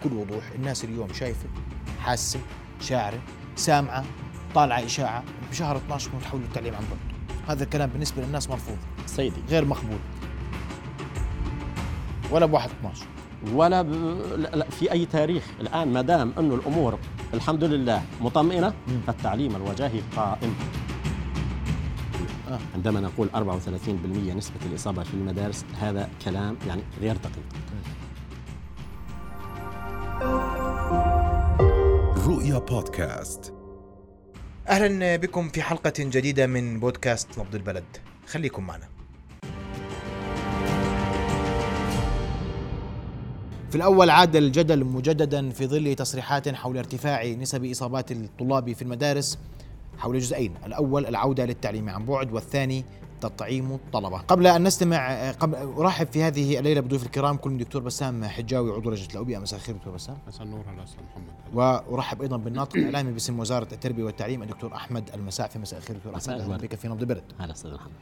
بكل وضوح. الناس اليوم شايفه حاسه شاعره سامعه طالعه إشاعة. بشهر 12 تحولوا التعليم عن بعد. هذا الكلام بالنسبة للناس مرفوض. سيدي. غير مقبول. ولا بواحد 12 ولا ب... لا في أي تاريخ الآن ما دام انه الأمور الحمد لله مطمئنة فالتعليم الوجاهي قائم. آه. عندما نقول 34% نسبة الإصابة في المدارس هذا كلام يعني غير دقيق. رؤيا بودكاست. أهلا بكم في حلقة جديدة من بودكاست نبض البلد. خليكم معنا. في الأول عاد الجدل مجددا في ظل تصريحات حول ارتفاع نسب إصابات الطلاب في المدارس حول جزئين. الأول العودة للتعليم عن بعد والثاني تطعيم الطلبة. قبل أن نستمع قبل أرحب في هذه الليلة بضيوف الكرام كل من دكتور بسام حجاوي عضو لجنة الأوبئة. مساء الخير دكتور بسام. مساء النور على أستاذ محمد. وأرحب أيضا بالناطق الإعلامي باسم وزارة التربية والتعليم الدكتور أحمد المساء. في مساء الخير دكتور أحمد. أهلا بك في نبض البلد أهلا أستاذ محمد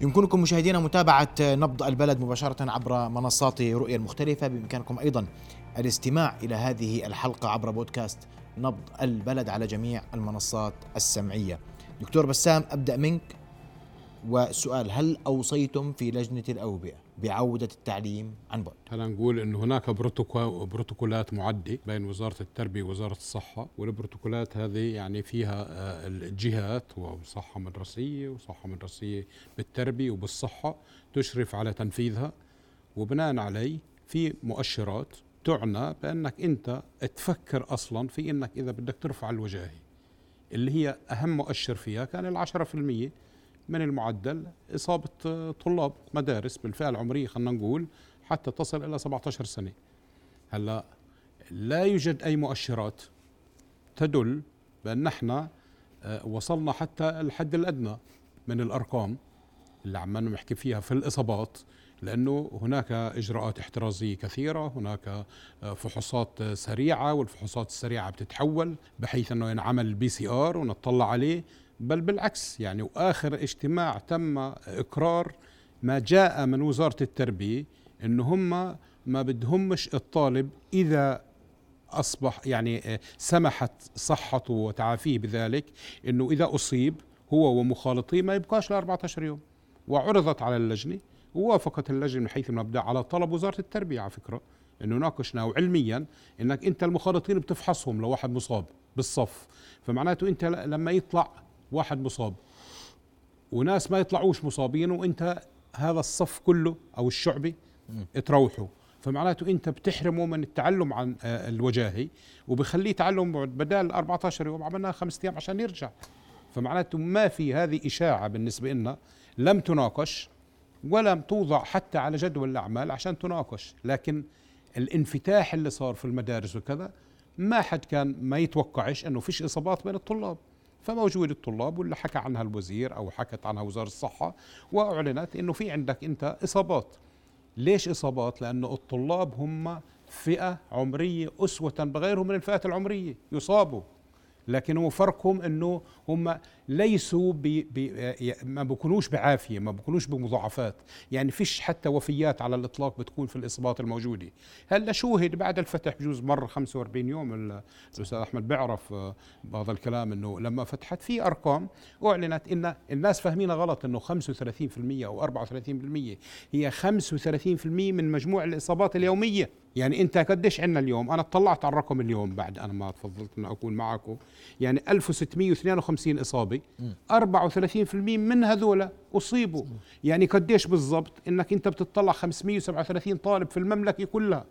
يمكنكم مشاهدينا متابعة نبض البلد مباشرة عبر منصات رؤية المختلفة بإمكانكم أيضا الاستماع إلى هذه الحلقة عبر بودكاست نبض البلد على جميع المنصات السمعية. دكتور بسام أبدأ منك. وسؤال هل أوصيتم في لجنة الأوبئة بعودة التعليم عن بعد؟ هلا نقول أنه هناك بروتوكولات معدة بين وزارة التربية ووزارة الصحة؟ والبروتوكولات هذه يعني فيها آه، الجهات وصحة مدرسية وصحة مدرسية بالتربية وبالصحة تشرف على تنفيذها. وبناء عليه في مؤشرات تعنى بأنك أنت تفكر أصلا في أنك إذا بدك ترفع الوجاهي اللي هي أهم مؤشر فيها كان العشرة في المية من المعدل إصابة طلاب مدارس بالفئة العمرية خلينا نقول حتى تصل إلى 17 سنة. هلأ لا يوجد أي مؤشرات تدل بأن إحنا آه، وصلنا حتى الحد الأدنى من الأرقام اللي عمالنا نحكي فيها في الإصابات لأنه هناك إجراءات احترازية كثيرة هناك آه، فحوصات سريعة والفحوصات السريعة بتتحول بحيث أنه ينعمل ال PCR ونطلع عليه. بل بالعكس يعني وآخر اجتماع تم إقرار ما جاء من وزارة التربية أنه هم ما بدهمش الطالب إذا أصبح يعني آه، سمحت صحته وتعافيه بذلك أنه إذا أصيب هو ومخالطيه ما يبقاش ل 14 يوم. وعرضت على اللجنة ووافقت اللجنة من حيث المبدا على طلب وزارة التربية على فكرة انه ناقشنا وعلميا إنك أنت المخالطين بتفحصهم لو واحد مصاب بالصف. فمعناته أنت لما يطلع واحد مصاب. وناس ما يطلعوش مصابين وانت هذا الصف كله أو الشعبي تروحوا فمعناته انت بتحرمه من التعلم عن آه، الوجاهي وبخليه تعلم بدال 14 يوم عملناها خمسة أيام عشان يرجع. فمعناته ما في هذه إشاعة بالنسبة لنا لم تناقش ولم توضع حتى على جدول الأعمال عشان تناقش. لكن الانفتاح اللي صار في المدارس وكذا ما حد كان ما يتوقعش أنه فيش إصابات بين الطلاب. فموجود الطلاب واللي حكى عنها الوزير أو حكت عنها وزارة الصحة وأعلنت أنه في عندك أنت إصابات ليش إصابات؟ لأنه الطلاب هم فئة عمرية أسوة بغيرهم من الفئات العمرية يصابوا لكن هو فرقهم إنه هم ليسوا بي بي ما بيكونوش بعافية ما بيكونوش بمضاعفات. يعني فيش حتى وفيات على الإطلاق بتكون في الإصابات الموجودة. هلا شوهد بعد الفتح بجوز مر 45 يوم الأستاذ أحمد بيعرف آه، بعض الكلام إنه لما فتحت في أرقام أعلنت إن الناس فاهمينها غلط إنه 35% أو 34% هي 35% من مجموع الإصابات اليومية. يعني انت قديش عندنا اليوم؟ أنا اطلعت على الرقم اليوم بعد أنا ما تفضلت ان اكون معكم يعني 1652 اصابه 34% من هذول أصيبوا. يعني قديش بالضبط؟ إنك أنت بتطلع 537 طالب في المملكة كلها.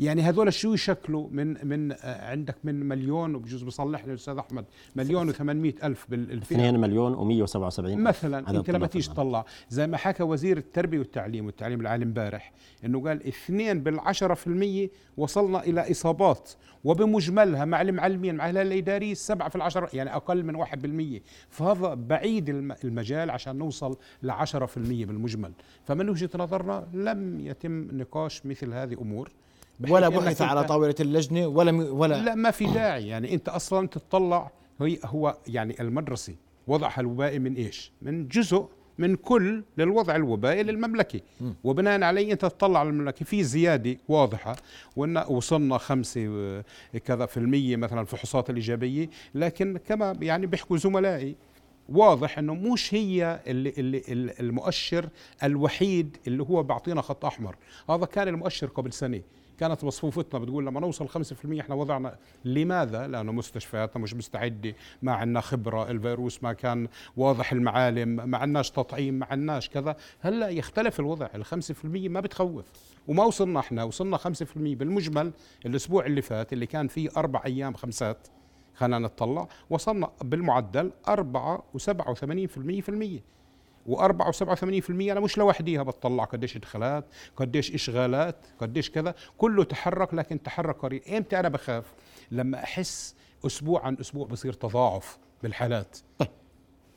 يعني هذول شو يشكلوا من من آه، عندك من مليون وبجوز بصلح لي الأستاذ أحمد مليون و800 ألف بالفئة. 2 مليون و177 مثلا أنت لما تيجي تطلع زي ما حكى وزير التربية والتعليم والتعليم العالي امبارح إنه قال اثنين بالعشرة في المية وصلنا إلى إصابات وبمجملها مع المعلمين مع الإداري السبعة في العشرة يعني أقل من واحد بالمية. فهذا بعيد المجال عشان نوصل في المية بالمجمل. فمن وجهة نظرنا لم يتم نقاش مثل هذه أمور. ولا بحث على طاولة اللجنة ولا ولا لا ما في داعي. يعني أنت أصلا تطلع هي هو يعني المدرسة وضعها الوبائي من إيش؟ من جزء من كل للوضع الوبائي للمملكة. وبناء عليه أنت تطلع على المملكة. في زيادة واضحة وإن وصلنا خمسة آه، كذا في المية مثلا الفحوصات الإيجابية. لكن كما يعني بيحكوا زملائي واضح إنه مش هي اللي اللي المؤشر الوحيد اللي هو بيعطينا خط أحمر. هذا كان المؤشر قبل سنة. كانت مصفوفتنا بتقول لما نوصل 5% إحنا وضعنا. لماذا؟ لأنه مستشفياتنا مش مستعدة. ما عندنا خبرة الفيروس ما كان واضح المعالم ما عندناش تطعيم ما عندناش كذا. هلأ يختلف الوضع. ال 5% ما بتخوف. وما وصلنا إحنا وصلنا 5% بالمجمل الأسبوع اللي فات اللي كان فيه أربع أيام خمسات. خلينا نطلع وصلنا بالمعدل 4 و87% في المية. و4 و87% أنا مش لوحديها بتطلع قديش ادخالات قديش اشغالات قديش كذا كله تحرك لكن تحرك قليل إمتى أنا بخاف؟ لما أحس أسبوع عن أسبوع بصير تضاعف بالحالات. طيب.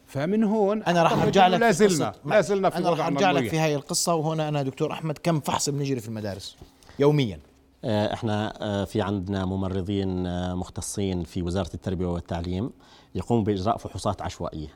فمن هون أنا راح أرجع لك لا زلنا لا زلنا في أنا راح أرجع لك في هاي القصة وهنا أنا دكتور أحمد كم فحص بنجري في المدارس؟ يوميا. آه، إحنا آه، في عندنا ممرضين آه، مختصين في وزارة التربية والتعليم يقوموا بإجراء فحوصات عشوائية.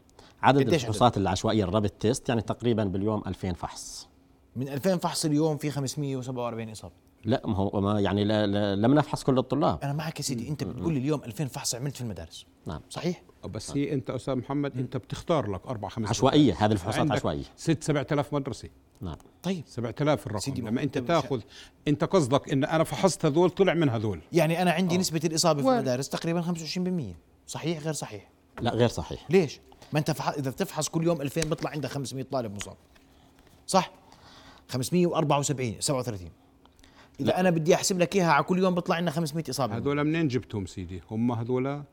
عدد الفحوصات العشوائية الرابط تيست يعني تقريبا باليوم 2000 فحص. من 2000 فحص اليوم في 547 إصابة. لا ما هو ما يعني لا لا لم نفحص كل الطلاب. أنا معك يا سيدي أنت بتقول لي اليوم 2000 فحص عملت في المدارس. نعم. صحيح؟ بس هي أنت أستاذ محمد أنت بتختار لك أربع خمس عشوائية هذه الفحوصات عشوائية. 6 7000 مدرسة. نعم. طيب. 7000 الرقم. سيدي لما أنت تأخذ أنت قصدك إن أنا فحصت هذول طلع من هذول. يعني أنا عندي أوه. نسبة الإصابة في المدارس تقريبا 25% صحيح غير صحيح؟ لا غير صحيح. ليش؟ ما انت فح... إذا بتفحص كل يوم 2000 بيطلع عندك 500 طالب مصاب. صح؟ 574 37 إذا لا. أنا بدي أحسب لك إياها على كل يوم بيطلع عندنا 500 إصابة. هذول منين جبتهم سيدي؟ هم هذول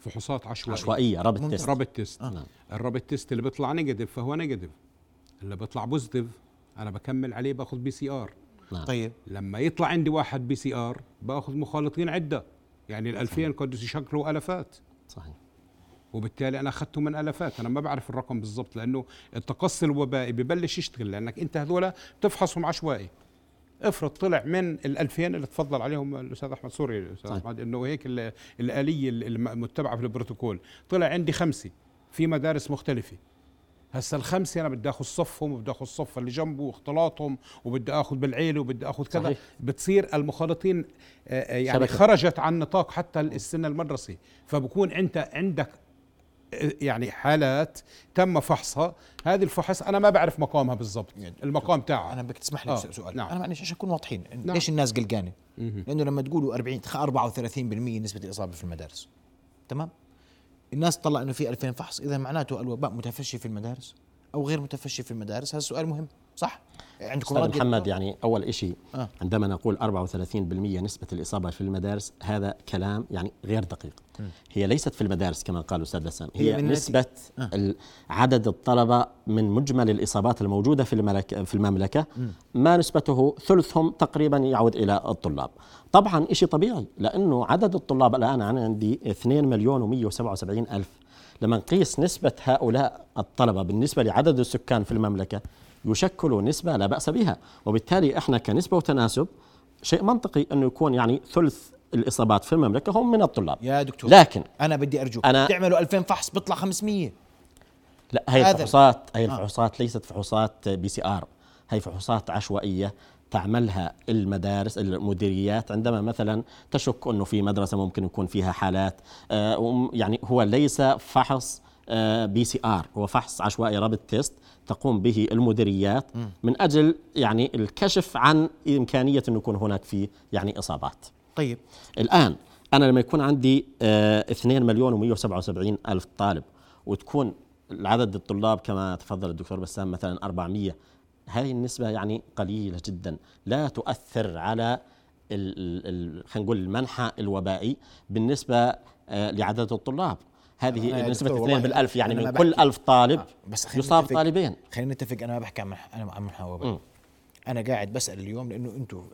فحوصات عشوائية. عشوائية rapid test. rapid test. آه. ال rapid test اللي بيطلع negative فهو negative. اللي بيطلع positive أنا بكمل عليه باخذ PCR. نعم. طيب. لما يطلع عندي واحد PCR باخذ مخالطين عدة. يعني ال 2000 قد يشكلوا الافات صحيح. وبالتالي أنا أخذته من آلافات أنا ما بعرف الرقم بالضبط لأنه التقصي الوبائي ببلش يشتغل لأنك أنت هذول بتفحصهم عشوائي افرض طلع من ال 2000 اللي تفضل عليهم الأستاذ أحمد سوري الاستاذ طيب. أحمد إنه هيك الآلية المتبعة في البروتوكول طلع عندي خمسة في مدارس مختلفة هسا الخمسة أنا بدي آخذ صفهم وبدي آخذ الصف اللي جنبه واختلاطهم وبدي آخذ بالعيلة وبدي آخذ كذا صحيح. بتصير المخالطين آه، آه، يعني شبكة. خرجت عن نطاق حتى السن المدرسي فبكون أنت عندك يعني حالات تم فحصها. هذه الفحص أنا ما بعرف مقامها بالضبط. يعني المقام تاعها. أنا بدك تسمح لي آه. سؤال. نعم. أنا معلش عشان نكون واضحين؟ نعم. ليش الناس قلقانة؟ لأنه لما تقولوا 40 34% نسبة الإصابة في المدارس. تمام؟ الناس طلع إنه في 2000 فحص إذا معناته الوباء متفشي في المدارس أو غير متفشي في المدارس؟ هذا السؤال مهم. صح عندكم رد محمد يعني أول شيء آه. عندما نقول 34% نسبة الإصابة في المدارس هذا كلام يعني غير دقيق م. هي ليست في المدارس كما قال الاستاذ بسام هي, هي نسبة آه. عدد الطلبة من مجمل الإصابات الموجودة في المملكه في المملكة م. ما نسبته ثلثهم تقريبا يعود إلى الطلاب طبعا شيء طبيعي لأنه عدد الطلاب الآن أنا عندي 2 مليون و177 ألف لما نقيس نسبة هؤلاء الطلبة بالنسبة لعدد السكان في المملكة يشكل نسبة لا بأس بها وبالتالي إحنا كنسبة وتناسب شيء منطقي أنه يكون يعني ثلث الإصابات في المملكة هم من الطلاب. يا دكتور لكن أنا بدي أرجوك أنا تعملوا 2000 فحص بيطلع 500 لا هي الفحوصات هي آه. الفحوصات ليست فحوصات PCR هي فحوصات عشوائية تعملها المدارس المديريات. عندما مثلا تشك أنه في مدرسة ممكن يكون فيها حالات آه يعني هو ليس فحص آه PCR هو فحص عشوائي rapid test تقوم به المديريات من أجل يعني الكشف عن إمكانية انه يكون هناك في يعني إصابات. طيب. الآن أنا لما يكون عندي آه 2 مليون و177 ألف طالب وتكون العدد الطلاب كما تفضل الدكتور بسام مثلا 400 هذه النسبة يعني قليلة جدا. لا تؤثر على خلينا نقول المنحى الوبائي بالنسبة آه، لعدد الطلاب. هذه نسبة اثنين بالألف يعني من كل ألف طالب آه بس يصاب طالبين. خلينا نتفق أنا ما بحكي عن أنا عن منحى وبائي أنا قاعد بسأل اليوم لأنه أنتم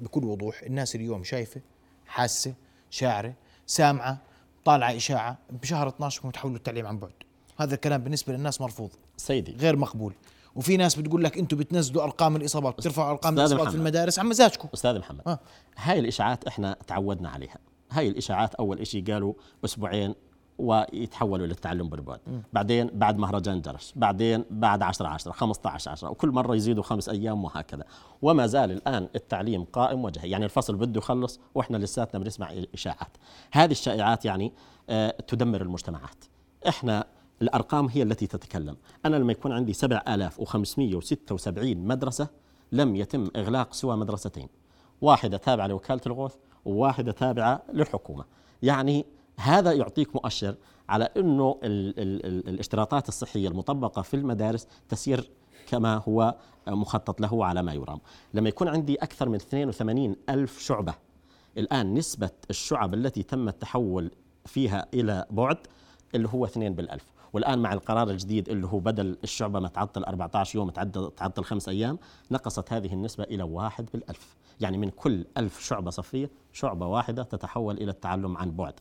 بكل وضوح الناس اليوم شايفة حاسة شاعرة سامعة طالعة إشاعة بشهر 12 تحولوا التعليم عن بعد. هذا الكلام بالنسبة للناس مرفوض. سيدي. غير مقبول. وفي ناس بتقول لك أنتم بتنزلوا أرقام الإصابات بترفعوا أرقام الإصابات محمد. في المدارس عن مزاجكم. أستاذ محمد. آه. هاي الإشاعات إحنا تعودنا عليها. هاي الإشاعات أول شيء قالوا أسبوعين ويتحولوا للتعلم بالبعد. بعدين بعد مهرجان جرش بعدين بعد 10 10 15 10 وكل مرة يزيدوا خمس أيام وهكذا. وما زال الآن التعليم قائم وجهي يعني الفصل بده يخلص وإحنا لساتنا بنسمع إشاعات. هذه الشائعات يعني آه تدمر المجتمعات. إحنا الأرقام هي التي تتكلم. أنا لما يكون عندي 7576 مدرسة لم يتم إغلاق سوى مدرستين. واحدة تابعة لوكالة الغوث وواحدة تابعة للحكومة. يعني هذا يعطيك مؤشر على أنه ال ال ال الاشتراطات الصحية المطبقة في المدارس تسير كما هو مخطط له على ما يرام. لما يكون عندي أكثر من 82 ألف شعبة الآن نسبة الشعب التي تم التحول فيها إلى بعد اللي هو 2 بالألف. والآن مع القرار الجديد اللي هو بدل الشعبة ما تعطل 14 يوم تعطل, خمس أيام نقصت هذه النسبة إلى واحد بالألف. يعني من كل ألف شعبة صفية شعبة واحدة تتحول إلى التعلم عن بعد.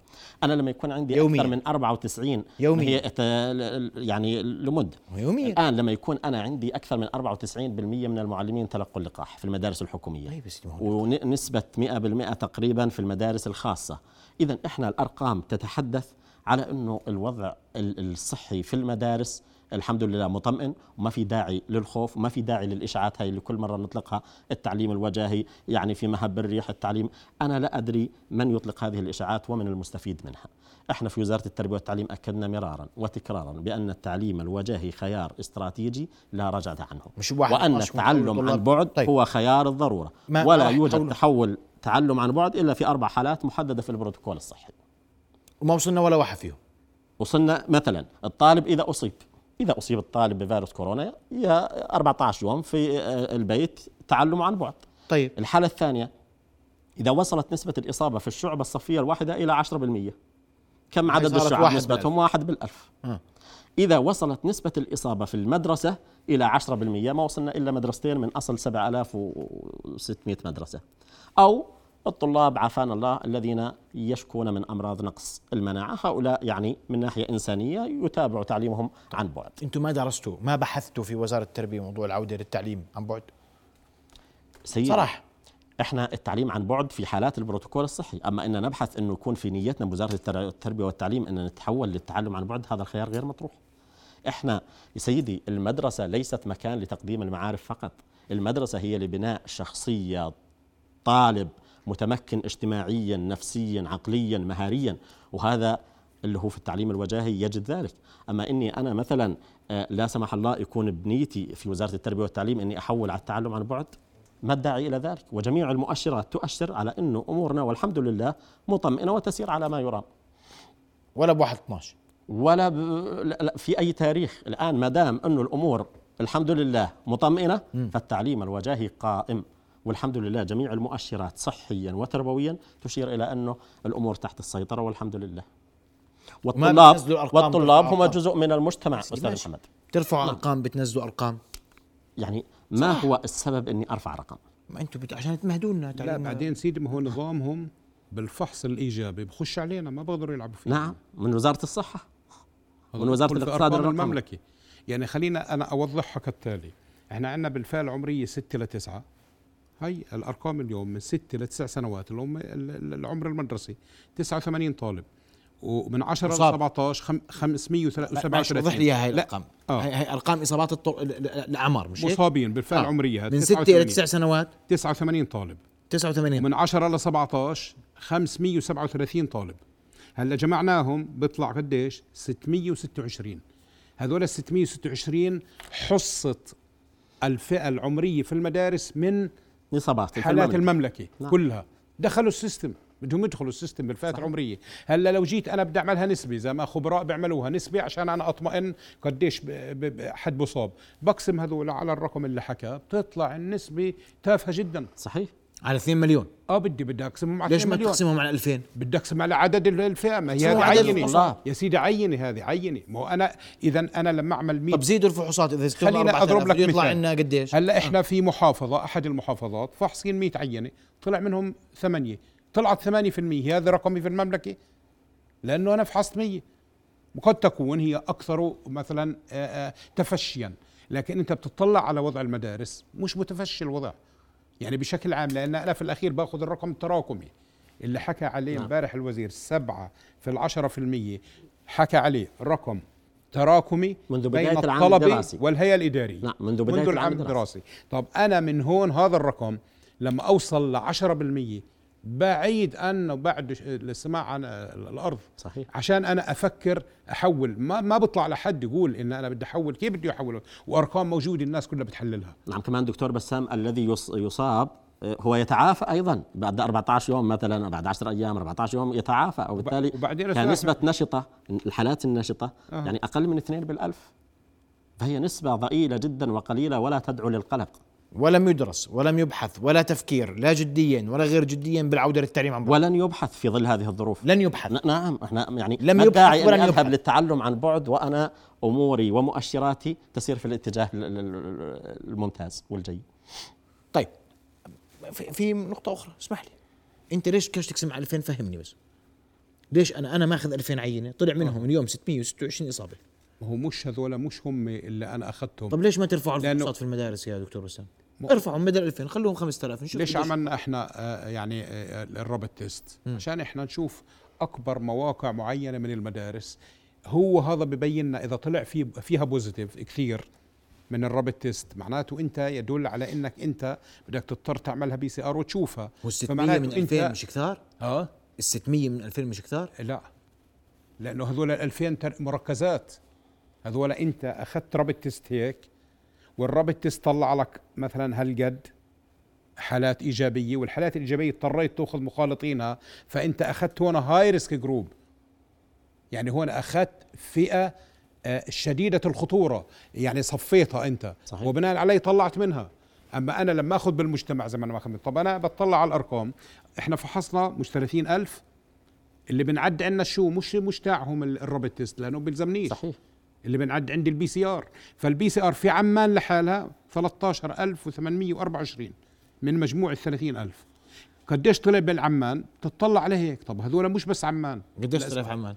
أنا لما يكون عندي يوميا. أكثر من 94 يوميا. هي يعني لمدة. يوميا. الآن لما يكون أنا عندي أكثر من 94% من المعلمين تلقوا اللقاح في المدارس الحكومية. طيب ونسبة 100% تقريبا في المدارس الخاصة. إذا إحنا الأرقام تتحدث على أنه الوضع الصحي في المدارس الحمد لله مطمئن وما في داعي للخوف وما في داعي للإشاعات هاي اللي كل مرة نطلقها التعليم الوجاهي يعني في مهب الريح التعليم. أنا لا أدري من يطلق هذه الإشاعات ومن المستفيد منها. إحنا في وزارة التربية والتعليم أكدنا مرارا وتكرارا بأن التعليم الوجاهي خيار استراتيجي لا رجعة عنه. مش وأن التعلم عن بعد طيب. هو خيار الضرورة. ولا يوجد تحول تعلم عن بعد إلا في أربع حالات محددة في البروتوكول الصحي. وما وصلنا ولا واحد فيهم. وصلنا مثلا الطالب إذا أصيب إذا أصيب الطالب بفيروس كورونا يا 14 يوم في آه، البيت تعلم عن بعد. طيب. الحالة الثانية إذا وصلت نسبة الإصابة في الشعبة الصفية الواحدة إلى 10% كم عدد الشعب؟ واحد نسبتهم واحد بالألف. أه. إذا وصلت نسبة الإصابة في المدرسة إلى 10% ما وصلنا إلا مدرستين من أصل 7600 مدرسة. أو الطلاب عافانا الله الذين يشكون من أمراض نقص المناعة. هؤلاء يعني من ناحية إنسانية يتابع تعليمهم عن بعد. أنتم ما درستوا؟ ما بحثتوا في وزارة التربية موضوع العودة للتعليم عن بعد؟ سيد صراحة. إحنا التعليم عن بعد في حالات البروتوكول الصحي. أما إن نبحث إنه يكون في نيتنا بوزارة التربية والتعليم ان نتحول للتعلم عن بعد هذا الخيار غير مطروح. إحنا سيدي المدرسة ليست مكان لتقديم المعارف فقط. المدرسة هي لبناء شخصية طالب متمكن اجتماعيا نفسيا عقليا مهاريا. وهذا اللي هو في التعليم الوجاهي يجد ذلك. أما إني أنا مثلا آه، لا سمح الله يكون بنيتي في وزارة التربية والتعليم أني أحول على التعلم عن بعد ما الداعي إلى ذلك. وجميع المؤشرات تؤشر على أنه أمورنا والحمد لله مطمئنة وتسير على ما يرام. ولا بواحد 12 ولا ب... لا في أي تاريخ. الآن ما دام أنه الأمور الحمد لله مطمئنة فالتعليم الوجاهي قائم. والحمد لله جميع المؤشرات صحيا وتربويا تشير إلى أنه الأمور تحت السيطرة والحمد لله. والطلاب والطلاب هم جزء من المجتمع أستاذ محمد. ترفعوا نعم. أرقام بتنزلوا أرقام. يعني ما صح. هو السبب إني أرفع رقم؟ ما أنتم بت... عشان تمهدونا لا بعدين سيدي ما هو نظامهم بالفحص الإيجابي بخش علينا ما بقدروا يلعبوا فيه. نعم. من وزارة الصحة. من وزارة الاقتصاد المملكي يعني خلينا أنا أوضحها كالتالي. إحنا عندنا بالفئه العمريه 6 ل 9 هي الأرقام اليوم من ست لتسع سنوات اللي هم العمر المدرسي. 89 طالب. ومن 10 ل 17 537 وضح لي هاي الأرقام. آه. هاي أرقام إصابات الطر... الأعمار مش مصابين بالفئه آه. العمريه من 6 إلى 9 سنوات؟ 89 طالب. 89 من 10 ل 17 537 طالب. هلأ جمعناهم بيطلع قديش؟ 626 هذول ال 626 حصة الفئة العمرية في المدارس من اصابات حالات المملكة نعم. كلها. دخلوا ال system بدهم يدخلوا ال system بالفئات العمريه هلا لو جيت أنا بدي أعملها نسبة زي ما خبراء بيعملوها نسبة عشان أنا أطمئن قديش حد بصاب. بقسم هذول على الرقم اللي حكى بتطلع النسبة تافهة جدا. صحيح. على 2 مليون. آه بدي بدي أقسمهم على ليش ما تقسمهم على 2000 بدي أقسم على عدد الفئة. ما هي هذه عينه يا سيدي عينه هذه عينه ما هو أنا إذا أنا لما أعمل 100 طب زيدوا الفحوصات إذا خلينا أضرب لك يطلع لنا قديش؟ هلأ إحنا في محافظة أحد المحافظات فحصين 100 عينه طلع منهم ثمانية. طلعت 8% هذا رقمي في المملكة؟ لأنه أنا فحصت 100 وقد تكون هي أكثر مثلا تفشيا. لكن أنت بتطلع على وضع المدارس مش متفشي الوضع. يعني بشكل عام لأن أنا في الأخير باخذ الرقم التراكمي اللي حكى عليه نعم. امبارح الوزير سبعة في العشرة في المية حكى عليه رقم تراكمي منذ بداية بين العام الدراسي. والهيئة الإدارية نعم منذ بداية منذ العام الدراسي طب أنا من هون هذا الرقم لما أوصل ل 10% بعيد أنه بعد الاستماع عن الأرض. صحيح. عشان أنا أفكر أحول. ما ما بطلع لحد يقول إن أنا بدي أحول. كيف بدي أحول وأرقام موجودة الناس كلها بتحللها. نعم كمان دكتور بسام الذي يص- يصاب هو يتعافى أيضا بعد 14 يوم مثلا بعد 10 أيام 14 يوم يتعافى وبالتالي وبعدين كان نسبة نشطة الحالات النشطة آه. يعني أقل من اثنين بالألف. فهي نسبة ضئيلة جدا وقليلة ولا تدعو للقلق. ولم يدرس ولم يبحث ولا تفكير لا جديا ولا غير جديا بالعودة للتعليم عن بعد. ولن يبحث في ظل هذه الظروف. لن يبحث. ن- نعم إحنا يعني لم يبحث الداعي ولن اذهب يبحث. للتعلم عن بعد وأنا أموري ومؤشراتي تسير في الاتجاه ال- ال- ال- الممتاز والجيد. طيب في, في نقطة أخرى اسمح لي. أنت ليش كاش تقسم على 2000 فهمني بس. ليش أنا أنا ماخذ 2000 عينة طلع منهم اليوم 626 إصابة. هو مش هذول مش هم اللي أنا أخذتهم. طب ليش ما ترفعوا الفحوصات في المدارس يا دكتور بسام ارفعوا بدل 2000 خلوهم 5000 نشوف ليش عملنا إحنا آه، يعني آه، ال rapid test؟ عشان إحنا نشوف أكبر مواقع معينة من المدارس. هو هذا ببين إذا طلع في فيها positive كثير من ال rapid test معناته أنت يدل على إنك أنت بدك تضطر تعملها PCR وتشوفها. وال 600 فمعناته من أنت- 2000 مش كثار؟ آه ال 600 من 2000 مش كثار؟ لا. لأنه هذول ال 2000 تر- مركزات. هذول أنت أخذت rapid test هيك وال rapid test طلع لك مثلا هالقد حالات إيجابية والحالات الإيجابية اضطريت تأخذ مخالطينها فأنت أخذت هون هاي risk group يعني هون أخذت فئة آه، شديدة الخطورة يعني صفيتها أنت. صحيح. وبناء عليه طلعت منها. أما أنا لما أخذ بالمجتمع زي ما أنا ماخذ طب أنا بطلع على الأرقام. إحنا فحصنا مش 30000 اللي بنعد عندنا شو؟ مش مش تاعهم ال- ال rapid test لأنه بيلزمنيش. صحيح. اللي بنعد عندي ال PCR فال PCR في عمان لحالها 13824 من مجموع ال 30000 قديش طلع بالعمان؟ تطلع عليه هيك. طب هذول مش بس عمان. قديش طلع في عمان؟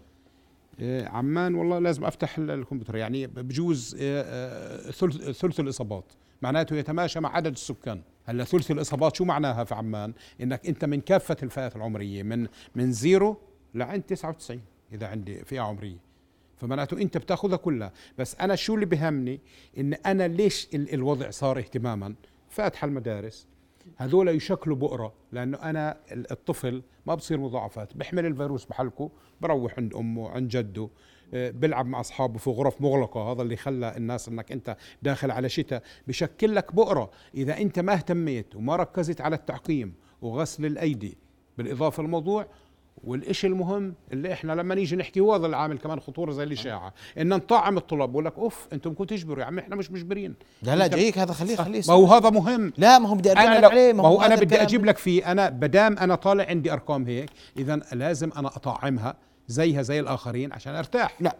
إيه، عمان والله لازم أفتح ال- الكمبيوتر. يعني بجوز إيه، آه، ثلث ثلث الإصابات. معناته يتماشى مع عدد السكان. هلا ثلث الإصابات شو معناها في عمان؟ إنك أنت من كافة الفئات العمرية من من zero لعند 99 إذا عندي فئة عمرية. فمعناته انت بتاخذها كلها. بس أنا شو اللي بهمني؟ إن أنا ليش ال- الوضع صار اهتماما؟ فاتحة المدارس. هذول يشكلوا بؤرة لأنه أنا ال- الطفل ما بصير مضاعفات. بحمل الفيروس بحلقه بروح عند أمه عند جده آه، بيلعب مع أصحابه في غرف مغلقة. هذا اللي خلى الناس أنك أنت داخل على شتاء. بشكل لك بؤرة. إذا أنت ما اهتميت وما ركزت على التعقيم وغسل الأيدي بالإضافة للموضوع والإشي المهم اللي إحنا لما نيجي نحكي هو هذا العامل كمان خطورة زي الاشاعه إن نطعم الطلاب بقول لك أوف أنتم كنتوا تجبروا يا عم إحنا مش مجبرين. لا لا أنت- جايك هذا خليه خليه ما هو هذا مهم. لا ما هو بدي لو عليه ما هو أنا هذا بدي أجيب لك فيه. أنا بدام أنا طالع عندي أرقام هيك إذا لازم أنا أطعمها زيها زي الآخرين عشان أرتاح. لا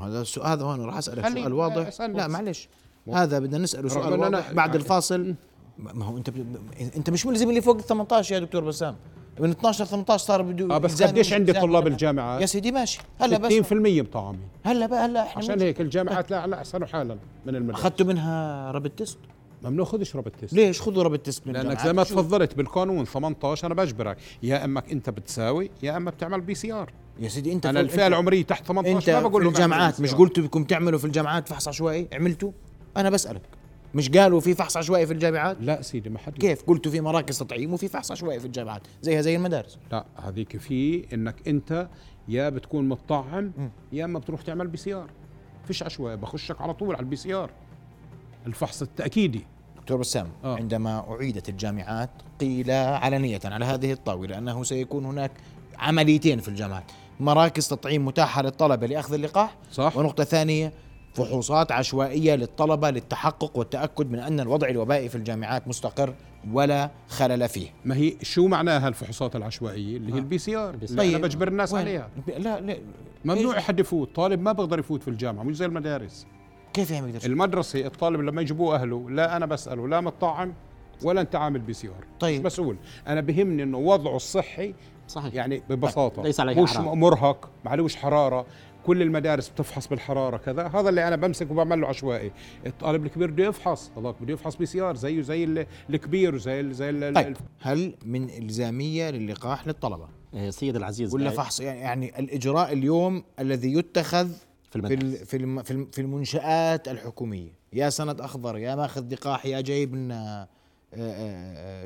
هذا السؤال هذا هون راح أسألك خلي- سؤال واضح. لا. معلش. هذا بدنا نسأله رغم سؤال إن أنا- واضح بعد الفاصل. ما هو أنت ب... أنت مش ملزم اللي فوق ال 18 يا دكتور بسام. من 12 18 صار بده آه بس قديش عندي طلاب. الجامعات يا سيدي ماشي هلا بس. 60% مطعمين هلا بقى هلا إحنا عشان هيك الجامعات لا لا أحسنوا حالا من المدرسة. أخذتوا منها رابط تيست ما بناخذش رابط تيست ليش؟ خذوا رابط تيست من لأنك. زي ما؟ تفضلت بالقانون 18 أنا بجبرك. يا إمك أنت بتساوي يا اما بتعمل بي سي آر. يا سيدي أنت أنا في- الفئه العمريه تحت 18 أنت ما في بقول اعمل الجامعات. مش قلتوا بدكم تعملوا في الجامعات فحص عشوائي عملتوا؟ أنا بسألك. مش قالوا في فحص عشوائي في الجامعات؟ لا سيدي ما حد كيف؟ قلتوا في مراكز تطعيم وفي فحص عشوائي في الجامعات زيها زي المدارس. لا هذيك في إنك أنت يا بتكون متطعم يا اما بتروح تعمل PCR. فيش عشوائي بخشك على طول على ال PCR. الفحص التأكيدي. دكتور بسام آه. عندما أعيدت الجامعات قيل علنية على هذه الطاولة أنه سيكون هناك عمليتين في الجامعات. مراكز تطعيم متاحة للطلبة لأخذ اللقاح. صح. ونقطة ثانية فحوصات عشوائية للطلبة للتحقق والتأكد من أن الوضع الوبائي في الجامعات مستقر ولا خلل فيه. ما هي شو معناها الفحوصات العشوائية؟ اللي هي ال PCR. اللي طيب. أنا بجبر الناس وين؟ عليها. لا لا ممنوع؟ حد يفوت. طالب ما بقدر يفوت في الجامعة مش زي المدارس. كيف يعني بيقدر المدرسة الطالب لما يجيبوه أهله لا أنا بسأله لا متطعم ولا أنت عامل PCR. طيب. مش مسؤول أنا بهمني إنه وضعه الصحي صحيح. يعني ببساطة ليس عليه مش. مرهق معلوش حرارة. كل المدارس بتفحص بالحرارة كذا. هذا اللي أنا بمسك وبعمل له عشوائي. الطالب الكبير بده يفحص هذاك بده يفحص PCR زيه زي ال- الكبير وزي زي طيب هل من إلزامية للقاح للطلبة؟ آه، سيد العزيز ولا فحص؟ يعني يعني الإجراء اليوم الذي يتخذ في في في, في المنشآت الحكومية. يا سند أخضر يا ماخذ لقاح يا جايب لنا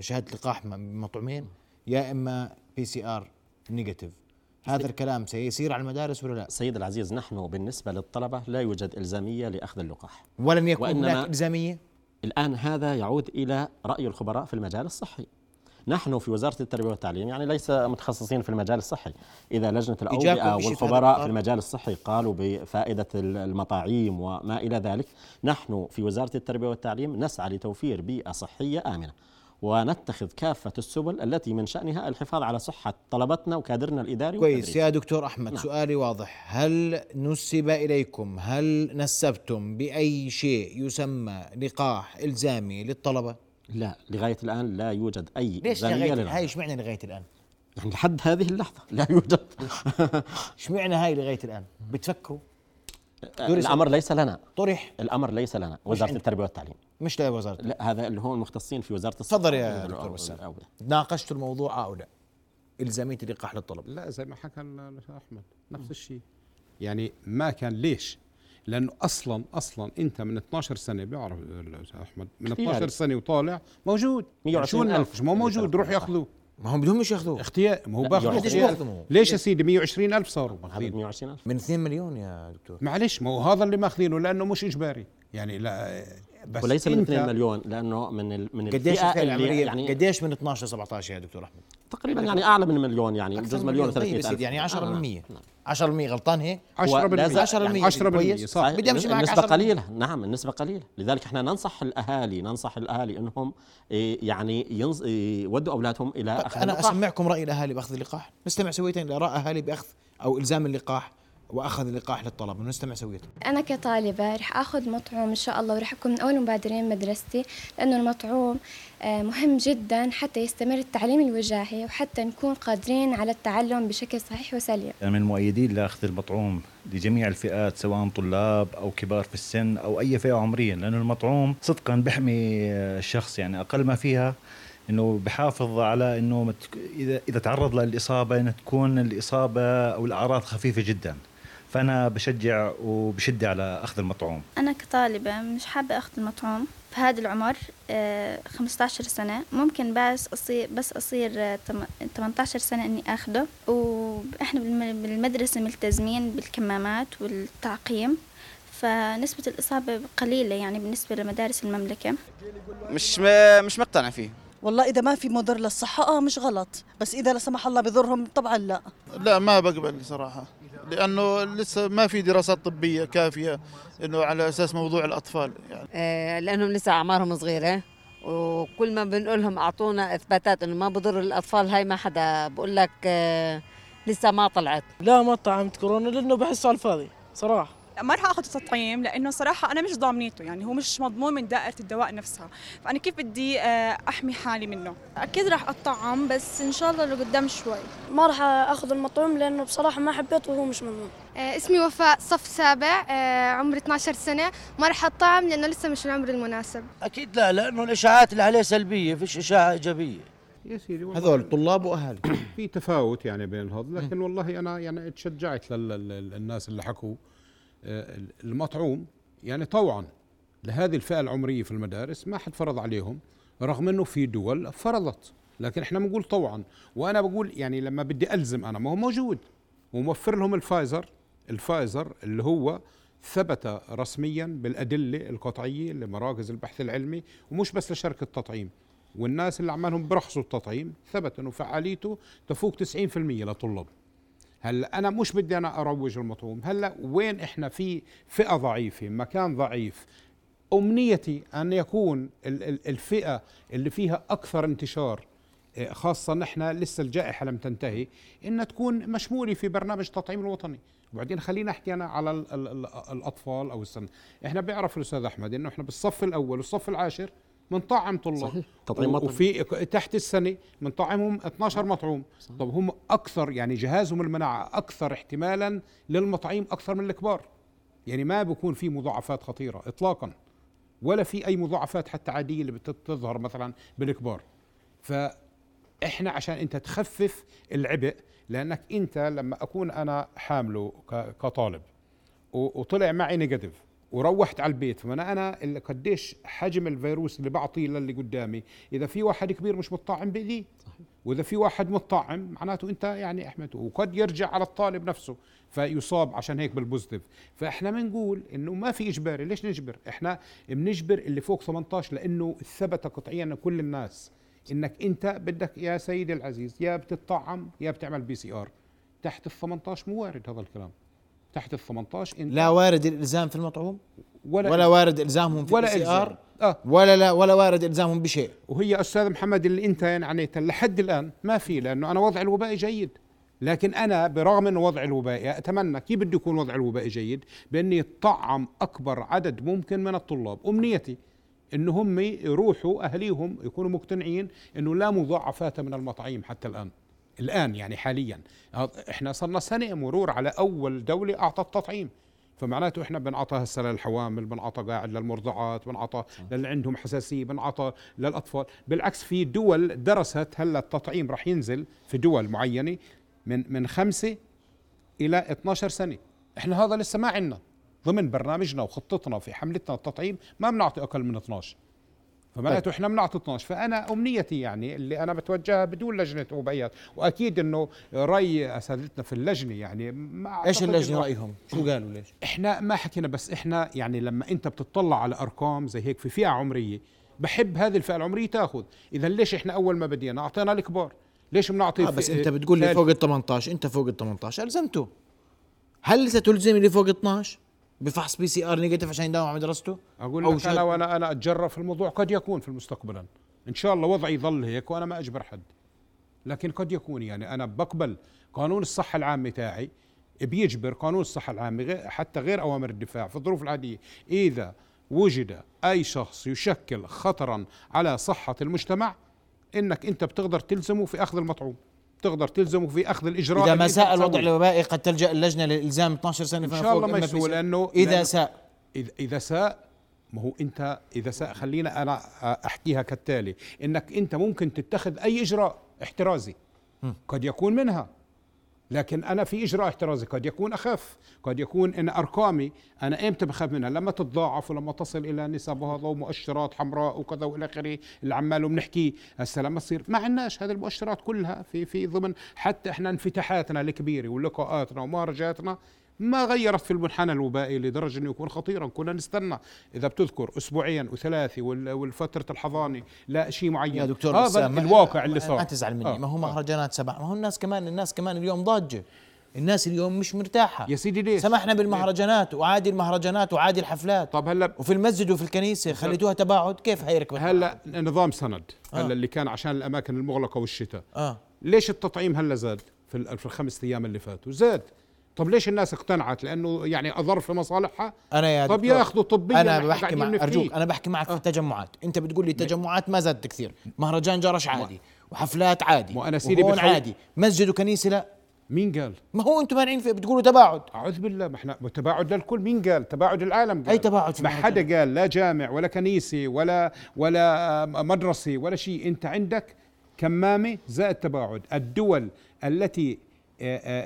شهادة لقاح مطعومين يا إما PCR نيجاتيف. هذا الكلام سيسير على المدارس ولا لا؟ سيد العزيز نحن بالنسبة للطلبة لا يوجد إلزامية لأخذ اللقاح. ولن يكون هناك إلزامية؟ الآن هذا يعود إلى رأي الخبراء في المجال الصحي. نحن في وزارة التربية والتعليم يعني ليس متخصصين في المجال الصحي. إذا لجنة الأوبئة والخبراء في المجال الصحي قالوا بفائدة المطاعيم وما إلى ذلك نحن في وزارة التربية والتعليم نسعى لتوفير بيئة صحية آمنة. ونتخذ كافة السبل التي من شأنها الحفاظ على صحة طلبتنا وكادرنا الإداري كويس. يا دكتور أحمد نعم. سؤالي واضح. هل نسب إليكم؟ هل نسبتم بأي شيء يسمى لقاح إلزامي للطلبة؟ لا لغاية الآن لا يوجد أي ليش لغاية هاي إيش معنى لغاية الآن؟ يعني لحد هذه اللحظة لا يوجد. إيش معنى هاي لغاية الآن؟ بتفكروا؟ الأمر ليس لنا. طرح. الأمر ليس لنا. وزارة التربية والتعليم. مش لوزاره لا هذا اللي هو المختصين في وزارة الصحة. تفضل يا دكتور بسام ناقشتوا الموضوع أو لا إلزامية اللقاح للطلب. لا زي ما حكى أحمد نفس الشيء. يعني ما كان ليش؟ لأنه أصلا أصلا أنت من 12 سنة بيعرف أحمد من 12 سنة وطالع موجود. 120 ألف. ما موجود روح ياخذوه. ما هم بدهم مش ياخذوه؟ اختيار ما هو باخذ ليش يا سيدي 120 ألف صاروا؟ 120 ألف. من 2 مليون يا دكتور. معلش ما هو هذا اللي ماخذينه لأنه مش إجباري. يعني لا بس وليس من 2 مليون لأنه من ال من قديش اللي يعني قديش من 12 ل 17 يا دكتور أحمد؟ تقريبا يعني أعلى من مليون يعني بجوز مليون و300 طيب ألف. يعني 10% آه. 10% غلطان هيك 10% 10% 10% صح. بدي أمشي معك النسبة قليلة. نعم النسبة قليلة. لذلك إحنا ننصح الأهالي ننصح الأهالي إنهم إيه، يعني ينص... يودوا أولادهم إلى أخذ أنا أسمعكم رأي الأهالي بأخذ اللقاح. نستمع سويتين لاراء أهالي بأخذ أو إلزام اللقاح. وأخذ اللقاح للطلبه نستمع سويته. أنا كطالبة رح آخذ مطعوم إن شاء الله ورح أكون من أول مبادرين مدرستي لأنه المطعوم آه، مهم جدا حتى يستمر التعليم الوجاهي وحتى نكون قادرين على التعلم بشكل صحيح وسليم. أنا من المؤيدين لأخذ المطعوم لجميع الفئات سواء طلاب أو كبار في السن أو أي فئة عمرية لأنه المطعوم صدقا بحمي الشخص يعني أقل ما فيها إنه بحافظ على إنه اذا إذا تعرض للإصابة إنها تكون الإصابة أو الأعراض خفيفة جدا. فأنا بشجع وبشد على أخذ المطعوم. أنا كطالبة مش حابة أخذ المطعوم في هذا العمر 15 آه، سنة. ممكن بس أصير بس أصير 18 سنة إني أخده. وإحنا بالمدرسة ملتزمين بالكمامات والتعقيم فنسبة الإصابة قليلة يعني بالنسبة لمدارس المملكة. مش مش مقتنع فيه. والله إذا ما في مضر للصحة آه مش غلط. بس إذا لا سمح الله بضرهم طبعا لا. لا ما بقبل صراحة. لأنه لسه ما في دراسات طبية كافية إنه على أساس موضوع الأطفال يعني. آه لأنهم لسه أعمارهم صغيرة. وكل ما بنقول لهم أعطونا إثباتات إنه ما بضر الأطفال هاي ما حدا بقول لك آه لسه ما طلعت. لا ما طعمت كورونا لأنه بحسه على الفاضي صراحة. ما راح آخذ التطعيم لأنه صراحة أنا مش ضامنيته يعني هو مش مضمون من دائرة الدواء نفسها. فأنا كيف بدي آه، أحمي حالي منه؟ أكيد راح أطعم بس إن شاء الله لقدام شوي. ما راح آخذ المطعوم لأنه بصراحة ما حبيته وهو مش مضمون. آه، اسمي وفاء صف سابع آه، عمري 12 سنة. ما راح أطعم لأنه لسه مش العمر المناسب. أكيد لا لأنه الإشاعات اللي عليه سلبية فيش إشاعة إيجابية. يا سيدي هذول طلاب واهالي في تفاوت يعني بين هذول لكن والله أنا يعني تشجعت للناس اللي حكوا. المطعوم يعني طوعا لهذه الفئة العمرية في المدارس ما حد فرض عليهم رغم إنه في دول فرضت. لكن إحنا بنقول طوعا. وأنا بقول يعني لما بدي ألزم أنا ما هو موجود. وموفر لهم ال Pfizer ال Pfizer اللي هو ثبت رسميا بالأدلة القطعية لمراكز البحث العلمي ومش بس لشركة التطعيم. والناس اللي عمالهم برخصوا التطعيم ثبت إنه فعاليته تفوق 90% لطلاب. هلا أنا مش بدي أنا أروج المطعوم. هلا وين إحنا في فئة ضعيفة؟ مكان ضعيف. أمنيتي أن يكون الفئة اللي فيها أكثر انتشار آه، خاصة نحن لسه الجائحة لم تنتهي إنها تكون مشمولة في برنامج التطعيم الوطني. وبعدين خلينا أحكي أنا على الأطفال أو السن. إحنا بيعرف الأستاذ أحمد إنه إحنا بالصف الأول والصف العاشر بنطعم طلاب. صحيح. تطعيم مطعم. وفي تحت السنة بنطعمهم 12 مطعوم. صحيح. طب هم أكثر يعني جهازهم المناعة أكثر احتمالا للمطعيم أكثر من الكبار. يعني ما بكون في مضاعفات خطيرة اطلاقا ولا في أي مضاعفات حتى عادية اللي بتظهر مثلا بالكبار. ف إحنا عشان أنت تخفف العبء لأنك أنت لما أكون أنا حامله كطالب وطلع معي نيجاتيف وروحت على البيت. فانا أنا اللي قديش حجم الفيروس اللي بعطيه للي قدامي إذا في واحد كبير مش مطعم بايديه وإذا في واحد مطعم معناته أنت يعني أحمد وقد يرجع على الطالب نفسه فيصاب عشان هيك بال positive. فإحنا بنقول إنه ما في إجباري. ليش نجبر؟ إحنا بنجبر اللي فوق 18 لأنه ثبت قطعيا إن كل الناس إنك أنت بدك يا سيدي العزيز يا بتطعم يا بتعمل PCR. تحت ال 18 مو وارد هذا الكلام. تحت ال 18 انت لا وارد الإلزام في المطعوم؟ ولا, ولا وارد إلزامهم في ولا آر؟ آه. ولا لا ولا وارد إلزامهم بشيء؟ وهي أستاذ محمد اللي أنت يعني لحد الآن ما في لأنه أنا وضع الوبائي جيد. لكن أنا برغم انه وضع الوبائي أتمنى كيف بده يكون وضع الوبائي جيد؟ بأني يطعم أكبر عدد ممكن من الطلاب. أمنيتي إنه هم يروحوا أهليهم يكونوا مقتنعين إنه لا مضاعفات من المطاعيم حتى الآن. الآن يعني حاليا. إحنا صرنا سنة مرور على أول دولة أعطت تطعيم. فمعناته إحنا بنعطى هسه للحوامل بنعطى قاعد للمرضعات بنعطى للي عندهم حساسية بنعطى للأطفال. بالعكس في دول درست هلأ التطعيم راح ينزل في دول معينة من من خمسة إلى 12 سنة. إحنا هذا لسه ما عندنا. ضمن برنامجنا وخطتنا في حملتنا التطعيم ما بنعطي أقل من 12 فمعناته طيب. إحنا بنعطي 12 فأنا أمنيتي يعني اللي أنا بتوجهها بدون لجنة أوبئيات. وأكيد إنه رأي أساتذتنا في اللجنة يعني ما إيش اللجنة رأيهم؟ شو قالوا؟ ليش؟ إحنا ما حكينا بس إحنا يعني لما أنت بتطلع على أرقام زي هيك في فئة عمرية بحب هذه الفئة العمرية تأخذ. إذا ليش إحنا أول ما بدينا؟ أعطينا الكبار. ليش بنعطي آه بس أنت بتقول لي فوق ال 18 أنت فوق ال 18 ألزمته. هل ستلزم اللي فوق 12 بفحص PCR negative عشان يداوم على مدرسته؟ أقول لك أنا وأنا أنا اتجرب في الموضوع قد يكون في المستقبل إن شاء الله وضعي يظل هيك وأنا ما أجبر حد. لكن قد يكون يعني أنا بقبل قانون الصحة العامه تاعي بيجبر قانون الصحة العامة حتى غير أوامر الدفاع. في الظروف العادية إذا وجد أي شخص يشكل خطرا على صحة المجتمع إنك أنت بتقدر تلزمه في أخذ المطعوم. تقدر تلزمه في أخذ الإجراء إذا ما ساء الوضع الوبائي قد تلجأ اللجنة لإلزام 12 سنة إن شاء الله ما يسوء لأنه إذا ساء. إذا إذا ساء ما هو أنت إذا ساء خلينا أنا أحكيها كالتالي. إنك أنت ممكن تتخذ أي إجراء احترازي. قد يكون منها. لكن أنا في إجراء احترازي. قد يكون أخف قد يكون إن أرقامي أنا إمتى بخاف منها؟ لما تتضاعف ولما تصل إلى نسب وهذا ومؤشرات حمراء وكذا وإلى آخره اللي عماله هسه لما تصير ما عندناش هذه المؤشرات كلها في في ضمن حتى إحنا انفتاحاتنا الكبيرة ولقاءاتنا ومهرجاتنا ما غيرت في المنحنى الوبائي لدرجة انه يكون خطيرا. كنا نستنى إذا بتذكر أسبوعين وثلاثه والفترة الحضانه لا شيء معين. يا دكتور هذا الواقع اللي صار. ما تزعل مني. آه. ما هو مهرجانات سبع. ما هو الناس كمان الناس كمان اليوم ضاجة. الناس اليوم مش مرتاحة. يا سيدي ليش؟ سمحنا بالمهرجانات وعادي المهرجانات وعادي الحفلات. طب هلا وفي المسجد وفي الكنيسة خليتوها تباعد. كيف هيركب هلا نظام سند آه. هلا اللي كان عشان الأماكن المغلقة والشتاء. آه. ليش التطعيم هلا زاد في في الخمس أيام اللي فاتوا؟ زاد. طب ليش الناس اقتنعت؟ لأنه يعني أضر في مصالحها؟ أنا يا طب ياخذوا طبيا أنا بحكي مع أرجوك أنا بحكي معك آه. في التجمعات أنت بتقول لي التجمعات ما زادت كثير. مهرجان جرش عادي وحفلات عادي وأنا سيدي وهون عادي. مسجد وكنيسة لا. مين قال؟ ما هو أنتم مانعين فيه بتقولوا تباعد. أعوذ بالله ما إحنا تباعد للكل مين قال؟ تباعد العالم قال. أي تباعد ما حدا قال. لا جامع ولا كنيسة ولا ولا مدرسة ولا شيء. أنت عندك كمامة زائد تباعد. الدول التي آه، آه،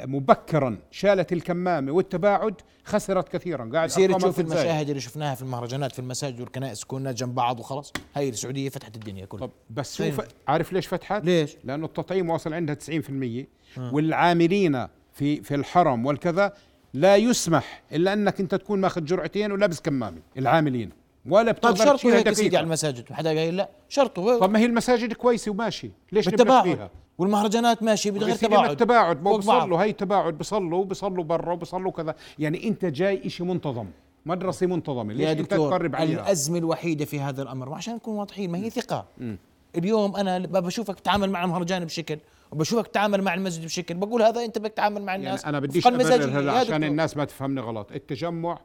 مبكرا. شالت الكمامة والتباعد خسرت كثيرا. قاعد يصير تشوف المشاهد اللي شفناها في المهرجانات في المساجد والكنائس كنا جنب بعض وخلاص. هي السعودية فتحت الدنيا كلها. طب بس شوف عارف ليش فتحت؟ ليش؟ لأنه التطعيم واصل عندها 90% آه. والعاملين في في الحرم والكذا لا يسمح إلا أنك أنت تكون ماخذ جرعتين ولابس كمامة العاملين. ولا بتقدر طيب شرطه هيك سيدي على المساجد. حدا قايل لا شرطه. طب ما هي المساجد كويسة وماشي. ليش نبقى فيها؟ والمهرجانات ماشي بدغير تباعد. التباعد بصلوا هي تباعد بصلوا بصلوا برا وبصلوا كذا. يعني انت جاي شيء منتظم مدرسة منتظمة ليش يا دكتور انت تقرب عليها؟ الأزمة الوحيدة في هذا الأمر وعشان نكون واضحين ما هي ثقة. م. اليوم أنا بشوفك تتعامل مع المهرجان بشكل وبشوفك تتعامل مع المسجد بشكل بقول هذا أنت بدك تتعامل مع الناس. يعني أنا بديش هلا عشان الناس ما تفهمني غلط. التجمع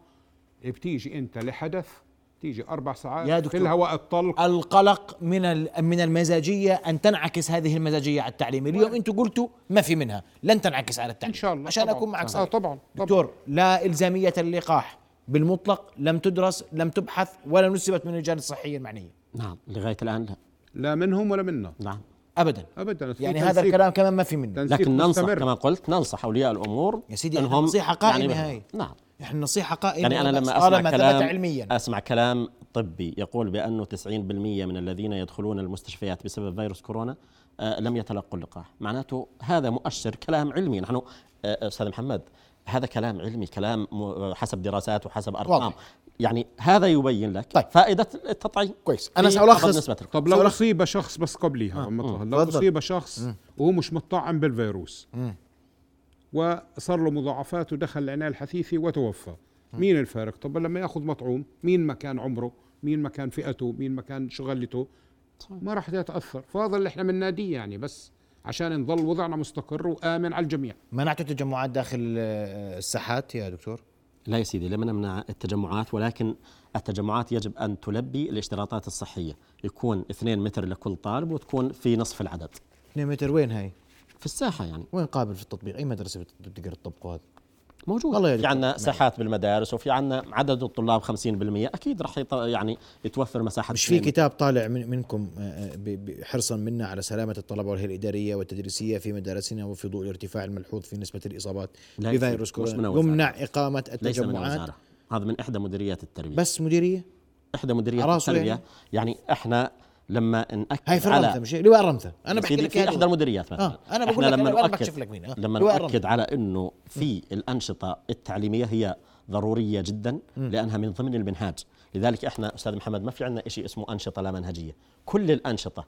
بتيجي أنت لحدث تيجي أربع ساعات يا دكتور في الهواء الطلق. القلق من من المزاجية أن تنعكس هذه المزاجية على التعليم. اليوم أنتم قلتوا ما في منها. لن تنعكس على التعليم. إن شاء الله. عشان طبعًا. أكون معك صحيح. آه طبعا, طبعًا. دكتور لا إلزامية اللقاح بالمطلق لم تدرس لم تبحث ولا نسبت من اللجان الصحيه المعنيه نعم لغاية الآن لا. لا منهم ولا منا. نعم. ابدا. ابدا. يعني هذا الكلام كمان ما في منه لكن ننصح كما قلت ننصح أولياء الأمور يا سيدي أنهم نصيحة قائمة يعني هاي. نعم. إحنا نصيحة قائمة يعني أنا لما أسمع كلام علميا. أسمع كلام طبي يقول بانه 90% من الذين يدخلون المستشفيات بسبب فيروس كورونا آه لم يتلقوا اللقاح. معناته هذا مؤشر كلام علمي. نحن آه أستاذ محمد هذا كلام علمي كلام حسب دراسات وحسب أرقام. واضح. يعني هذا يبين لك طيب. فائدة التطعيم كويس. أنا سالخص طب لو أصيب شخص بس قبليها آه. لو أصيب شخص. وهو مش مطعم بالفيروس. وصار له مضاعفات ودخل العناية الحثيثة وتوفى. مين الفارق؟ طب لما يأخذ مطعوم مين مكان عمره؟ مين مكان فئته؟ مين مكان شغلته؟ ما راح يتاثر فهذا اللي إحنا بنناديه يعني بس عشان نظل وضعنا مستقر وآمن على الجميع. منعت التجمعات داخل الساحات يا دكتور؟ لا يا سيدي لم نمنع التجمعات ولكن التجمعات يجب أن تلبي الاشتراطات الصحية يكون 2 متر لكل طالب وتكون في نصف العدد 2 متر وين هاي؟ في الساحة يعني وين قابل في التطبيق؟ أي مدرسة بتقدر تطبقوا هذا؟ موجود. والله في عندنا ساحات بالمدارس وفي عندنا عدد الطلاب 50% أكيد راح يعني يتوفر مساحة مش في كتاب طالع من منكم آه، آه، حرصا منا على سلامة الطلبة والهيئة الإدارية والتدريسية في مدارسنا وفي ضوء الارتفاع الملحوظ في نسبة الإصابات بفيروس كورونا. يمنع إقامة التجمعات. هذا من إحدى مديريات التربية. بس مديرية؟ إحدى مديريات التربية. يعني, يعني إحنا لما نأكد هاي في مش لواء الرمثة أنا بحكي لك في احدى المديريات مثلا آه. أنا بقول لك لما أنا نؤكد لك مين. آه. لما نؤكد على إنه في الأنشطة التعليمية هي ضرورية جدا م. لأنها من ضمن المنهاج لذلك إحنا أستاذ محمد ما في عندنا شيء اسمه أنشطة لا منهجية كل الأنشطة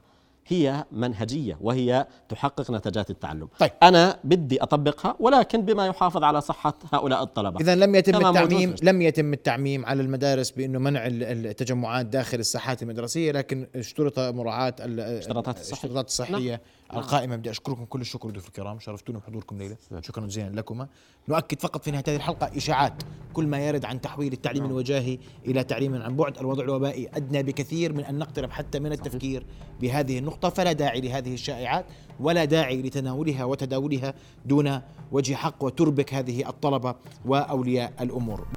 هي منهجية وهي تحقق نتاجات التعلم. طيب. أنا بدي أطبقها ولكن بما يحافظ على صحة هؤلاء الطلبة. اذا لم يتم التعميم لم يتم التعميم على المدارس بأنه منع التجمعات داخل الساحات المدرسية لكن اشترط مراعاة الاشتراطات الصحية. الاشتراطات الصحية. نعم. القائمة بدي أشكركم كل الشكر ضيوف الكرام شرفتونا بحضوركم ليلة. نعم. شكرا جزيلا لكم نؤكد فقط في نهاية هذه الحلقة إشاعات. كل ما يرد عن تحويل التعليم نعم. الوجاهي إلى تعليم عن بعد الوضع الوبائي أدنى بكثير من أن نقترب حتى من التفكير بهذه النقطة. فلا داعي لهذه الشائعات ولا داعي لتناولها وتداولها دون وجه حق وتربك هذه الطلبة وأولياء الأمور.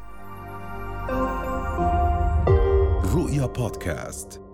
رؤيا بودكاست.